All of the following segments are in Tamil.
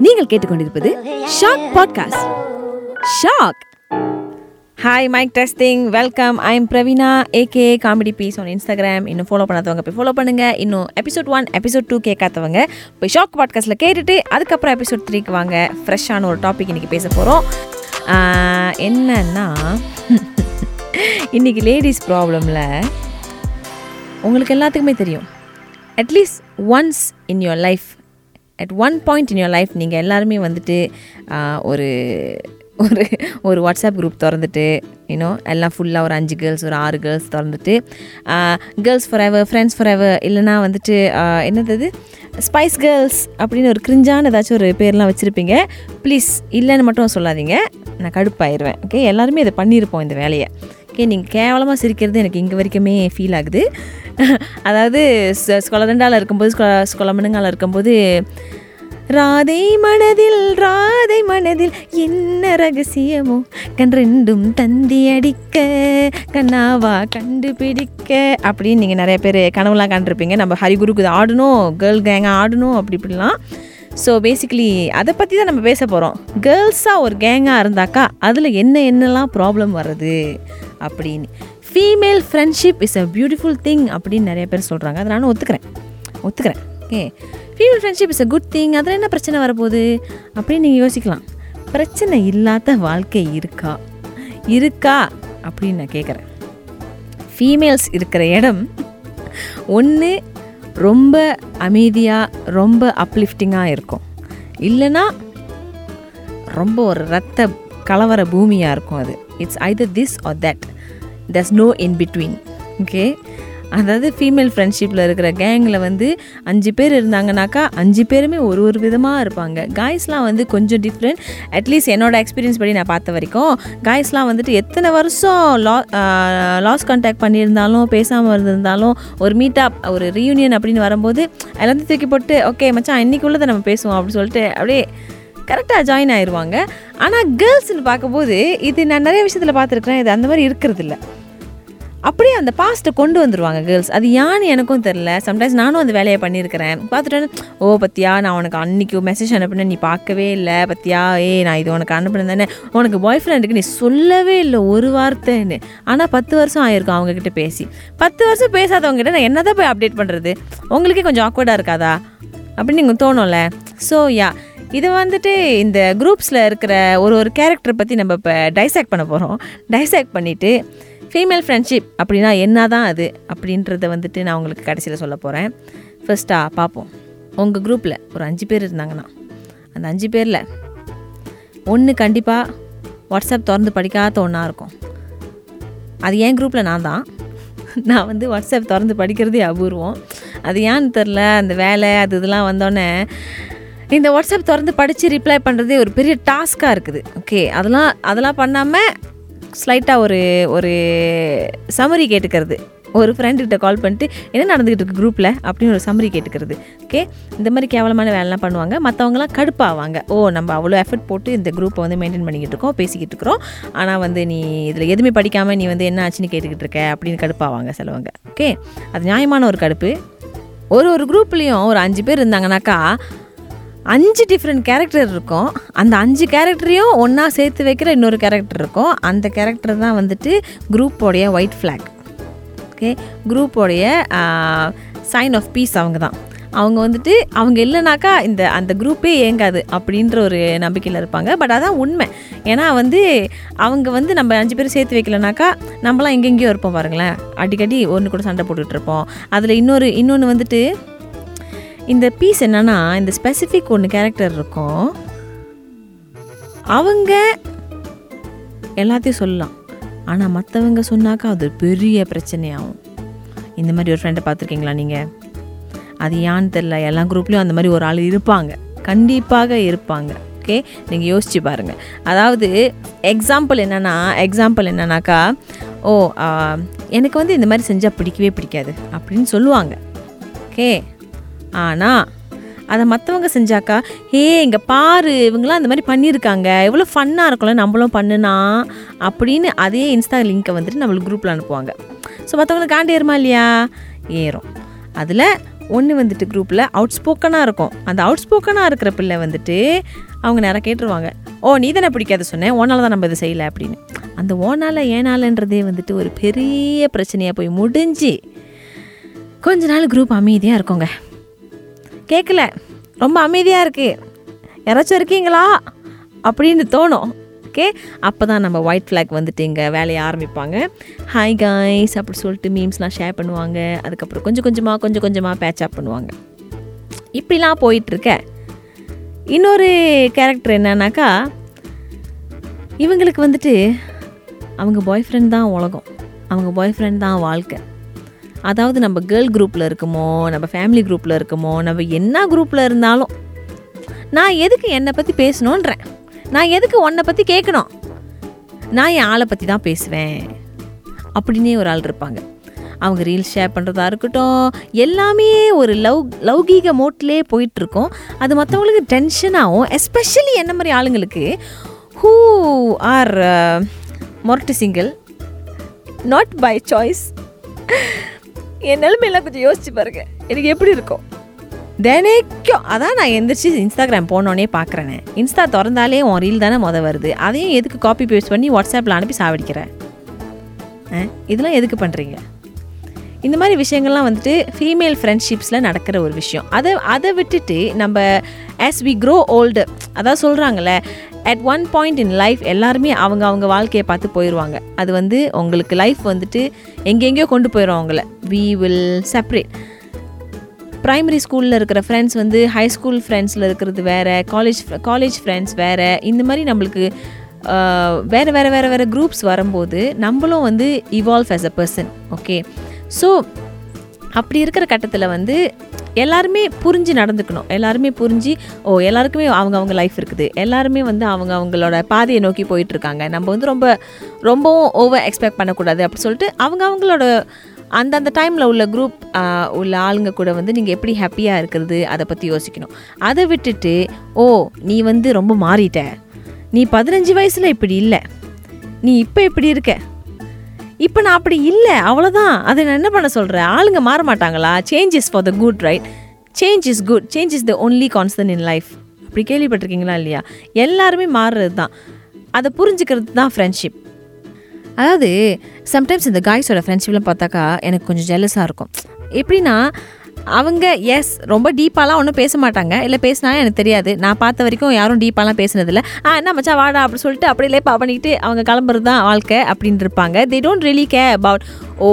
நீங்கள் கேட்டுக்கொண்டிருப்பது Shock podcast Shock hi mike testing welcome I am Praveena AK comedy piece on Instagram இன்னும் ஃபாலோ பண்ணாதவங்க போய் ஃபாலோ பண்ணுங்கள் இன்னும் எபிசோட் ஒன் எபிசோட் டூ கேட்காதவங்க போய் ஷாக் பாட்காஸ்ட்டில் கேட்டுட்டு அதுக்கப்புறம் எபிசோட் த்ரீக்கு வாங்க. ஃப்ரெஷ்ஷான ஒரு டாபிக் இன்றைக்கி பேச போகிறோம் என்னன்னா இன்றைக்கி லேடிஸ் ப்ராப்ளமில் உங்களுக்கு எல்லாத்துக்குமே தெரியும். At least once in your life at one point in your life நீங்கள் எல்லாருமே வந்துட்டு ஒரு ஒரு ஒரு வாட்ஸ்அப் குரூப் திறந்துட்டு யூனோ எல்லாம் ஃபுல்லாக ஒரு அஞ்சு கேர்ள்ஸ் ஒரு ஆறு கேர்ள்ஸ் திறந்துட்டு girls forever friends forever இல்லைனா வந்துட்டு என்னது ஸ்பைஸ் கேர்ள்ஸ் அப்படின்னு ஒரு கிரிஞ்சான ஏதாச்சும் ஒரு பேர்லாம் வச்சுருப்பீங்க. ப்ளீஸ் இல்லைன்னு மட்டும் சொல்லாதீங்க. நான் கடுப்பாயிருவேன். ஓகே எல்லாருமே இதை பண்ணியிருப்போம் இந்த வேலையை. ஓகே நீங்கள் கேவலமாக சிரிக்கிறது எனக்கு இங்கே வரைக்குமே ஃபீல் ஆகுது. அதாவது ஸ்கொலரண்டாவில் இருக்கும்போது ஸ்கொலமனுங்கால இருக்கும்போது ராதை மனதில் ராதை மனதில் என்ன ரகசியமோ? கண் ரெண்டும் தந்தி அடிக்க கண்ணாவா கண்டுபிடிக்க அப்படின்னு நீங்கள் நிறைய பேர் கனவுலாம் கண்டிருப்பீங்க நம்ம ஹரிகுருக்கு இது ஆடணும் கேர்ள் கேங்காக ஆடணும் அப்படி இப்படிலாம். ஸோ பேசிக்கலி அதை பற்றி தான் நம்ம பேச போகிறோம் கேர்ள்ஸாக ஒரு கேங்காக இருந்தாக்கா அதில் என்ன என்னெல்லாம் ப்ராப்ளம் வர்றது? அப்படின்னு. Female friendship is a beautiful thing அப்படின்னு நிறைய பேர் சொல்கிறாங்க அதை நான் ஒத்துக்கிறேன். ஒத்துக்கிறேன். Okay female friendship is a good thing அதில் என்ன பிரச்சனை வரப்போகுது? அப்படின்னு நீங்கள் யோசிக்கலாம். பிரச்சனை இல்லாத வாழ்க்கை இருக்கா? இருக்கா? அப்படின்னு நான் கேட்குறேன் ஃபீமேல்ஸ் இருக்கிற இடம் ஒன்று ரொம்ப அமைதியாக ரொம்ப அப்லிஃப்டிங்காக இருக்கும். இல்லைன்னா ரொம்ப ஒரு ரத்த கலவர பூமியாக இருக்கும் அது. It's either this or that that's no in between okay அதாவது ஃபீமேல் ஃப்ரெண்ட்ஷிப்பில் இருக்கிற கேங்கில் வந்து அஞ்சு பேர் இருந்தாங்கனாக்கா அஞ்சு பேருமே ஒரு ஒரு விதமாக இருப்பாங்க. காய்ஸ்லாம் வந்து கொஞ்சம் டிஃப்ரெண்ட் அட்லீஸ்ட் என்னோட எக்ஸ்பீரியன்ஸ் படி நான் பார்த்த வரைக்கும் காய்ஸ்லாம் வந்துட்டு எத்தனை வருஷம் லா லாஸ் கான்டாக்ட் பண்ணியிருந்தாலும் பேசாமல் இருந்திருந்தாலும் ஒரு மீட்டப் ஒரு ரீயூனியன் அப்படின்னு வரும்போது எல்லாத்தையும் தூக்கி போட்டு ஓகே மச்சான் இன்றைக்குள்ளதை நம்ம பேசுவோம் அப்படின்னு சொல்லிட்டு அப்படியே கரெக்டாக ஜாயின் ஆயிடுவாங்க ஆனால் கேர்ள்ஸ்னு பார்க்கும்போது இது நான் நிறைய விஷயத்தில் பார்த்துருக்குறேன் இது அந்த மாதிரி இருக்கிறது இல்லை அப்படியே அந்த பாஸ்ட்டை கொண்டு வந்துடுவாங்க கேர்ள்ஸ் அது யான்னு எனக்கும் தெரில சம்டைம்ஸ் நானும் அந்த வேலையை பண்ணியிருக்கிறேன். பார்த்துட்டேன்னு ஓ பத்தியா நான் உனக்கு அன்னைக்கு மெசேஜ் அனுப்பினேன் நீ பார்க்கவே இல்லை. பத்தியா ஏய் நான் இது உனக்கு அனுப்பினேன் தானே. உனக்கு பாய் ஃப்ரெண்டுக்கு நீ சொல்லவே இல்லை ஒரு வார்த்தைன்னு. ஆனால் பத்து வருஷம் ஆயிருக்கும் அவங்கக்கிட்ட பேசி. பத்து வருஷம் பேசாதவங்ககிட்ட நான் என்னதான் போய் அப்டேட் பண்ணுறது உங்களுக்கே கொஞ்சம் ஆக்வர்டாக இருக்காதா? அப்படின்னு நீங்கள் தோணும்ல. ஸோ யா இது வந்துட்டு இந்த குரூப்ஸில் இருக்கிற ஒரு ஒரு கேரக்டரை பற்றி நம்ம இப்போ டைசாக்ட் பண்ண போகிறோம் டைசாக்ட் பண்ணிவிட்டு ஃபீமேல் ஃப்ரெண்ட்ஷிப் அப்படின்னா என்ன தான் அது அப்படின்றத வந்துட்டு நான் உங்களுக்கு கடைசியில் சொல்ல போகிறேன் ஃபர்ஸ்ட்டாக பார்ப்போம் உங்கள் குரூப்பில் ஒரு அஞ்சு பேர் இருந்தாங்கன்னா அந்த அஞ்சு பேரில் ஒன்று கண்டிப்பாக வாட்ஸ்அப் திறந்து படிக்காத ஒன்றா இருக்கும். அது என் குரூப்பில் நான் தான். நான் வந்து வாட்ஸ்அப் திறந்து படிக்கிறதே அபூர்வம். அது ஏன்னு தெரில அந்த வேலை அது இதெல்லாம் வந்தோடனே இந்த வாட்ஸ்அப் திறந்து படித்து ரிப்ளை பண்ணுறதே ஒரு பெரிய டாஸ்க்காக இருக்குது. ஓகே அதெல்லாம் அதெல்லாம் பண்ணாமல் ஸ்லைட்டாக ஒரு ஒரு சம்மரி கேட்டுக்கிறது. ஒரு ஃப்ரெண்டுக்கிட்ட கால் பண்ணிட்டு என்ன நடந்துக்கிட்டு இருக்கு குரூப்பில் அப்படின்னு ஒரு சம்மரி கேட்டுக்கிறது. ஓகே இந்த மாதிரி கேவலமான வேலைலாம் பண்ணுவாங்க. மற்றவங்களாம் கடுப்பாவாங்க. ஓ நம்ம அவ்வளோ எஃபர்ட் போட்டு இந்த குரூப்பை வந்து மெயின்டைன் பண்ணிக்கிட்டு இருக்கோம் பேசிக்கிட்டு இருக்கிறோம். ஆனால் வந்து நீ இதில் எதுவுமே படிக்காமல் நீ வந்து என்ன ஆச்சுன்னு கேட்டுக்கிட்டு இருக்க? அப்படின்னு கடுப்பாவாங்க சிலவங்க. ஓகே அது நியாயமான ஒரு கடுப்பு. ஒரு ஒரு குரூப்லேயும் ஒரு அஞ்சு பேர் இருந்தாங்கனாக்கா அஞ்சு டிஃப்ரெண்ட் கேரக்டர் இருக்கும். அந்த அஞ்சு கேரக்டரையும் ஒன்றா சேர்த்து வைக்கிற இன்னொரு கேரக்டர் இருக்கும். அந்த கேரக்டர் தான் வந்துட்டு குரூப்போடைய ஒயிட் ஃப்ளாக் ஓகே குரூப்போடைய சைன் ஆஃப் பீஸ் அவங்க தான். அவங்க வந்துட்டு அவங்க இல்லைனாக்கா இந்த அந்த குரூப்பே இயங்காது அப்படின்ற ஒரு நம்பிக்கையில் இருப்பாங்க. பட் அதான் உண்மை. ஏன்னா வந்து அவங்க வந்து நம்ம அஞ்சு பேர் சேர்த்து வைக்கலனாக்கா நம்மளாம் எங்கெங்கேயோ இருப்போம் பாருங்களேன். அடிக்கடி ஒன்று கூட சண்டை போட்டுட்ருப்போம் அதில் இன்னொரு இன்னொன்று வந்துட்டு இந்த பீஸ் என்னன்னா இந்த ஸ்பெசிஃபிக் ஒன்று கேரக்டர் இருக்கும். அவங்க எல்லாத்தையும் சொல்லலாம். ஆனால் மற்றவங்க சொன்னாக்கா அது பெரிய பிரச்சனையாகும். இந்த மாதிரி ஒரு ஃப்ரெண்டை பார்த்துருக்கீங்களா நீங்கள் அது ஏன்னு தெரில எல்லா குரூப்லேயும் அந்த மாதிரி ஒரு ஆள் இருப்பாங்க. கண்டிப்பாக இருப்பாங்க. ஓகே நீங்கள் யோசிச்சு பாருங்கள் அதாவது எக்ஸாம்பிள் என்னென்னா எக்ஸாம்பிள் என்னன்னாக்கா ஓ எனக்கு வந்து இந்த மாதிரி செஞ்சால் பிடிக்கவே பிடிக்காது அப்படின்னு சொல்லுவாங்க. ஓகே ஆனால் அதை மற்றவங்க செஞ்சாக்கா ஏ இங்கே பாரு இவங்களாம் அந்த மாதிரி பண்ணியிருக்காங்க. எவ்வளோ ஃபன்னாக இருக்கும்ல நம்மளும் பண்ணுனா? அப்படின்னு அதே இன்ஸ்டா லிங்க்கை வந்துட்டு நம்மளுக்கு குரூப்பில் அனுப்புவாங்க. ஸோ மற்றவங்களுக்கு காண்டி ஏறுமா இல்லையா? ஏறும். அதில் ஒன்று வந்துட்டு குரூப்பில் அவுட் ஸ்போக்கனாக இருக்கும். அந்த அவுட் ஸ்போக்கனாக இருக்கிற பிள்ளை வந்துட்டு அவங்க நேரம் கேட்டுருவாங்க. ஓ நீ தானே பிடிக்காத சொன்னேன் ஓனால தான் நம்ம இதை செய்யலை அப்படின்னு. அந்த ஓனால் ஏனாலன்றதே வந்துட்டு ஒரு பெரிய பிரச்சனையாக போய் முடிஞ்சு கொஞ்ச நாள் குரூப் அமைதியாக இருக்குங்க. கேட்கல ரொம்ப அமைதியாக இருக்குது யாராச்சும் இருக்கீங்களா? அப்படின்னு தோணும். ஓகே? அப்போ தான் நம்ம ஒயிட் ஃப்ளாக் வந்துட்டு இங்கே வேலையை ஆரம்பிப்பாங்க. ஹாய் காய்ஸ் அப்படி சொல்லிட்டு மீம்ஸ்லாம் ஷேர் பண்ணுவாங்க. அதுக்கப்புறம் கொஞ்சம் கொஞ்சமாக கொஞ்சம் கொஞ்சமாக பேட்ச் அப் பண்ணுவாங்க. இப்படிலாம் போயிட்டுருக்க. இன்னொரு கேரக்டர் என்னன்னாக்கா இவங்களுக்கு வந்துட்டு அவங்க பாய் ஃப்ரெண்ட் தான் உலகம். அவங்க பாய் ஃப்ரெண்ட் தான் வாழ்க்கை. அதாவது நம்ம கேர்ள் குரூப்பில் இருக்குமோ நம்ம ஃபேமிலி குரூப்பில் இருக்கமோ நம்ம என்ன குரூப்பில் இருந்தாலும் நான் எதுக்கு என்னை பற்றி பேசணுன்றேன் நான் எதுக்கு உன்னை பற்றி கேட்கணும்? நான் என் ஆளை பற்றி தான் பேசுவேன். அப்படின்னே ஒரு ஆள் இருப்பாங்க. அவங்க ரீல்ஸ் ஷேர் பண்ணுறதா இருக்கட்டும் எல்லாமே ஒரு லவ் லௌகீக மோட்லேயே போயிட்டுருக்கோம். அது மற்றவங்களுக்கு டென்ஷனாகவும் எஸ்பெஷலி என்ன மாதிரி ஆளுங்களுக்கு ஹூ ஆர் uh, மொரட்டு சிங்கிள் நாட் பை சாய்ஸ் என் நிலைமையெல்லாம் கொஞ்சம் யோசிச்சு பாருங்க. எனக்கு எப்படி இருக்கும் தினைக்கும் அதான் நான் எந்திரிச்சு இன்ஸ்டாகிராம் போனோடனே பார்க்குறேன் இன்ஸ்டா திறந்தாலே உன் ரீல் தானே மொதல் வருது. அதையும் எதுக்கு காப்பி பேஸ்ட் பண்ணி வாட்ஸ்அப்பில் அனுப்பி சாவடிக்கிறேன் ஆ, இதெல்லாம் எதுக்கு பண்ணுறீங்க இந்த மாதிரி விஷயங்கள்லாம் வந்துட்டு ஃபீமேல் ஃப்ரெண்ட்ஷிப்ஸில் நடக்கிற ஒரு விஷயம். அதை அதை விட்டுட்டு நம்ம ஆஸ் வி க்ரோ ஓல்டு அதான் சொல்கிறாங்கல்ல at one point in life எல்லாருமே அவங்க அவங்க வாழ்க்கையை பார்த்து போயிடுவாங்க அது வந்து உங்களுக்கு லைஃப் வந்துட்டு எங்கெங்கேயோ கொண்டு போயிடும் அவங்கள. வி வில் செப்ரேட் ப்ரைமரி ஸ்கூலில் இருக்கிற ஃப்ரெண்ட்ஸ் வந்து ஹை ஸ்கூல் ஃப்ரெண்ட்ஸில் இருக்கிறது வேறு காலேஜ் காலேஜ் ஃப்ரெண்ட்ஸ் வேறு. இந்த மாதிரி நம்மளுக்கு வேறு வேறு வேறு வேறு குரூப்ஸ் வரும்போது நம்மளும் வந்து evolve as a person okay so அப்படி இருக்கிற கட்டத்தில் வந்து எல்லாருமே புரிஞ்சு நடந்துக்கணும். எல்லாருமே புரிஞ்சு ஓ எல்லாருக்குமே அவங்க அவங்க லைஃப் இருக்குது. எல்லாருமே வந்து அவங்க அவங்களோட பாதையை நோக்கி போயிட்டு இருக்காங்க நம்ம வந்து ரொம்ப ரொம்பவும் ஓவர் எக்ஸ்பெக்ட் பண்ணக்கூடாது. அப்படி சொல்லிட்டு அவங்க அவங்களோட அந்தந்த டைமில் உள்ள குரூப் உள்ள ஆளுங்க கூட வந்து நீங்கள் எப்படி ஹாப்பியாக இருக்கிறது அதை பற்றி யோசிக்கணும். அதை விட்டுட்டு ஓ நீ வந்து ரொம்ப மாறிட்ட. நீ பதினஞ்சு வயசில் இப்படி இல்லை. நீ இப்போ இப்படி இருக்க? இப்போ நான் அப்படி இல்லை அவ்வளோதான் அதை நான் என்ன பண்ண சொல்கிறேன் ஆளுங்க மாற மாட்டாங்களா? Change is for the good right change is good change is the only constant in life அப்படி கேள்விப்பட்டிருக்கீங்களா இல்லையா? எல்லாருமே மாறுறது தான் அதை புரிஞ்சுக்கிறது தான் ஃப்ரெண்ட்ஷிப் அதாவது சம்டைம்ஸ் இந்த காய்ஸோட ஃப்ரெண்ட்ஷிப்லாம் பார்த்தாக்கா எனக்கு கொஞ்சம் ஜெல்லஸாக இருக்கும். எப்படின்னா அவங்க எஸ் ரொம்ப டீப்பாலாம் ஒன்றும் பேச மாட்டாங்க. இல்லை பேசினாலும் எனக்கு தெரியாது. நான் பார்த்த வரைக்கும் யாரும் டீப்பாலாம் பேசுனதில்ல. ஆ என்ன மச்சான் வாடா அப்படி சொல்லிட்டு அப்படியே லேப்பா பண்ணிக்கிட்டு அவங்க கிளம்புறது தான் வாழ்க்கை அப்படின்னு இருப்பாங்க. They don't really care about ஓ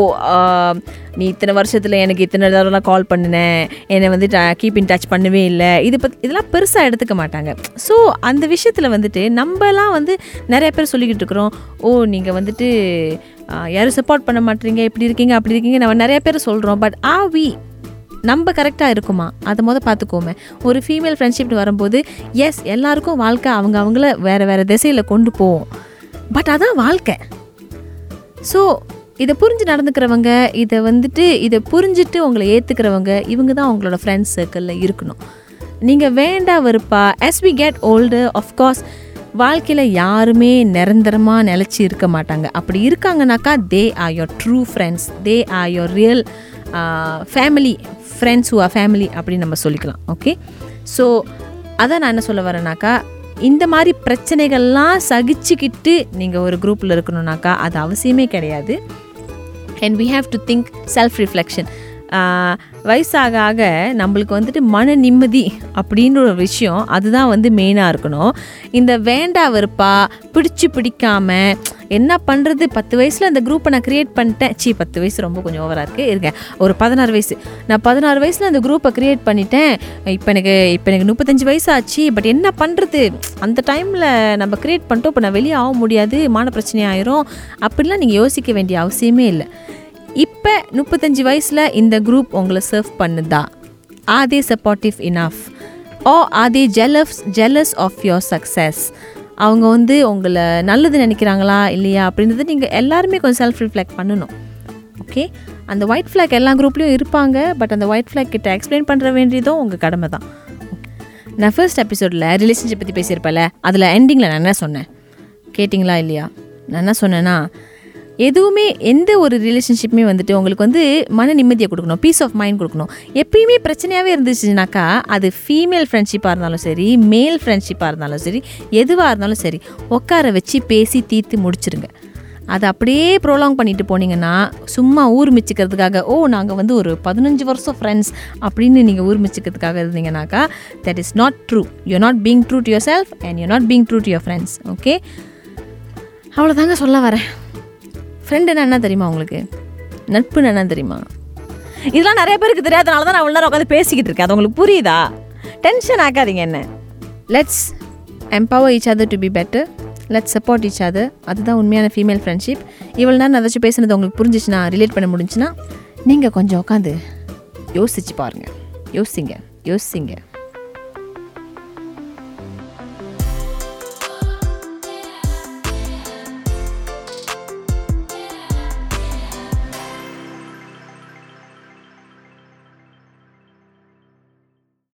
நீ இத்தனை வருஷத்தில் எனக்கு இத்தனை தடவைலாம் கால் பண்ணினேன் என்னை வந்து கீப் இன் டச் பண்ணவே இல்லை. இது பத் இதெல்லாம் பெருசாக எடுத்துக்க மாட்டாங்க. ஸோ அந்த விஷயத்தில் வந்துட்டு நம்மலாம் வந்து நிறைய பேர் சொல்லிக்கிட்டு இருக்கிறோம். ஓ நீங்கள் வந்துட்டு யாரும் சப்போர்ட் பண்ண மாட்டீங்க இப்படி இருக்கீங்க அப்படி இருக்கீங்க நம்ம நிறைய பேர் சொல்கிறோம் பட் ஆ வி நம்ம கரெக்டாக இருக்குமா? அதை மொதல் பார்த்துக்கோமே ஒரு ஃபீமேல் ஃப்ரெண்ட்ஷிப்னு வரும்போது எஸ் எல்லாருக்கும் வாழ்க்கை அவங்க அவங்கள வேறு வேறு திசையில் கொண்டு போவோம் பட் அதான் வாழ்க்கை. ஸோ இதை புரிஞ்சு நடந்துக்கிறவங்க இதை வந்துட்டு இதை புரிஞ்சுட்டு உங்களை ஏற்றுக்கிறவங்க இவங்க தான் உங்களோட ஃப்ரெண்ட்ஸ் சர்க்கிளில் இருக்கணும். நீங்கள் வேண்டா வெறுப்பா as we get old of course வாழ்க்கையில் யாருமே நிரந்தரமாக நிலச்சி இருக்க மாட்டாங்க. அப்படி இருக்காங்கனாக்கா they are your true friends they are your real family friends who are family அப்படின்னு நம்ம சொல்லிக்கலாம் ஓகே ஸோ அதான் நான் என்ன சொல்ல வரேனாக்கா இந்த மாதிரி பிரச்சனைகள்லாம் சகிச்சுக்கிட்டு நீங்கள் ஒரு குரூப்பில் இருக்கணும்னாக்கா அது அவசியமே கிடையாது. And we have to think self reflection வயசாக ஆக நம்மளுக்கு வந்துட்டு மன நிம்மதி அப்படின்ற ஒரு விஷயம் அதுதான் வந்து மெயினாக இருக்கணும். இந்த வேண்டா வெறுப்பா பிடிச்சு பிடிக்காமல் என்ன பண்ணுறது பத்து வயசில் அந்த குரூப்பை நான் க்ரியேட் பண்ணிட்டேன். சீ பத்து வயசு ரொம்ப கொஞ்சம் ஓவராக இருக்குது இருக்கேன் ஒரு பதினாறு வயசு. நான் பதினாறு வயசில் அந்த குரூப்பை க்ரியேட் பண்ணிட்டேன். இப்போ எனக்கு இப்போ எனக்கு முப்பத்தஞ்சு வயசு ஆச்சு. பட் என்ன பண்ணுறது அந்த டைமில் நம்ம க்ரியேட் பண்ணிட்டோம். இப்போ நான் வெளியே ஆக முடியாது. மான பிரச்சனை ஆயிரும். அப்படிலாம் நீங்கள் யோசிக்க வேண்டிய அவசியமே இல்லை. இப்போ முப்பத்தஞ்சு வயசில் இந்த குரூப் உங்களை சர்வ் பண்ணுதா? Are they supportive enough O or they jealous jealous of your success அவங்க வந்து உங்களை நல்லது நினைக்கிறாங்களா இல்லையா அப்படின்றத நீங்கள் எல்லாருமே கொஞ்சம் செல்ஃப் ரிஃப்ளெக்ட் பண்ணணும். ஓகே அந்த ஒயிட் ஃப்ளாக் எல்லா குரூப்லேயும் இருப்பாங்க பட் அந்த ஒயிட் ஃப்ளாக் கிட்ட எக்ஸ்பிளைன் பண்ணுற வேண்டியதும் உங்கள் கடமை தான். நான் ஃபர்ஸ்ட் எபிசோடில் ரிலேஷன்ஷிப் பற்றி பேசியிருப்பேன்ல அதில் எண்டிங்கில் நான் என்ன சொன்னேன்? கேட்டிங்களா இல்லையா? நான் என்ன சொன்னேன்னா எதுவுமே எந்த ஒரு ரிலேஷன்ஷிப்புமே வந்துட்டு உங்களுக்கு வந்து மன நிம்மதியை கொடுக்கணும் பீஸ் ஆஃப் மைண்ட் கொடுக்கணும். எப்பயுமே பிரச்சனையாகவே இருந்துச்சுனாக்கா அது ஃபீமேல் ஃப்ரெண்ட்ஷிப்பாக இருந்தாலும் சரி மேல் ஃப்ரெண்ட்ஷிப்பாக இருந்தாலும் சரி எதுவாக இருந்தாலும் சரி உட்கார வச்சு பேசி தீர்த்து முடிச்சிருங்க. அதை அப்படியே ப்ரோலாங் பண்ணிட்டு போனீங்கன்னா சும்மா ஊர் மிச்சிக்கிறதுக்காக ஓ நாங்கள் வந்து ஒரு பதினஞ்சு வருஷம் ஃப்ரெண்ட்ஸ் அப்படின்னு நீங்கள் ஊர் மிச்சிக்கிறதுக்காக இருந்தீங்கன்னாக்கா that is not true you not being true to yourself and you not being true to your friends okay அவ்வளோதாங்க சொல்ல வரேன். ஃப்ரெண்டுன்னா என்ன தெரியுமா உங்களுக்கு? நட்புன்னு என்ன தெரியுமா? இதெல்லாம் நிறைய பேருக்கு தெரியாதனால தான் நான் அவ்வளோ நேரம் உட்காந்து பேசிக்கிட்டு இருக்கேன். அது உங்களுக்கு புரியுதா? டென்ஷன் ஆக்காதீங்க என்ன? Let's empower each other to be better let's support each other அதுதான் உண்மையான ஃபீமேல் ஃப்ரெண்ட்ஷிப் இவ்வளோ நேரம் ஏதாச்சும் பேசுனது உங்களுக்கு புரிஞ்சிச்சுன்னா ரிலேட் பண்ண முடிஞ்சுன்னா நீங்கள் கொஞ்சம் உட்காந்து யோசிச்சு பாருங்கள் யோசிங்க யோசிங்க.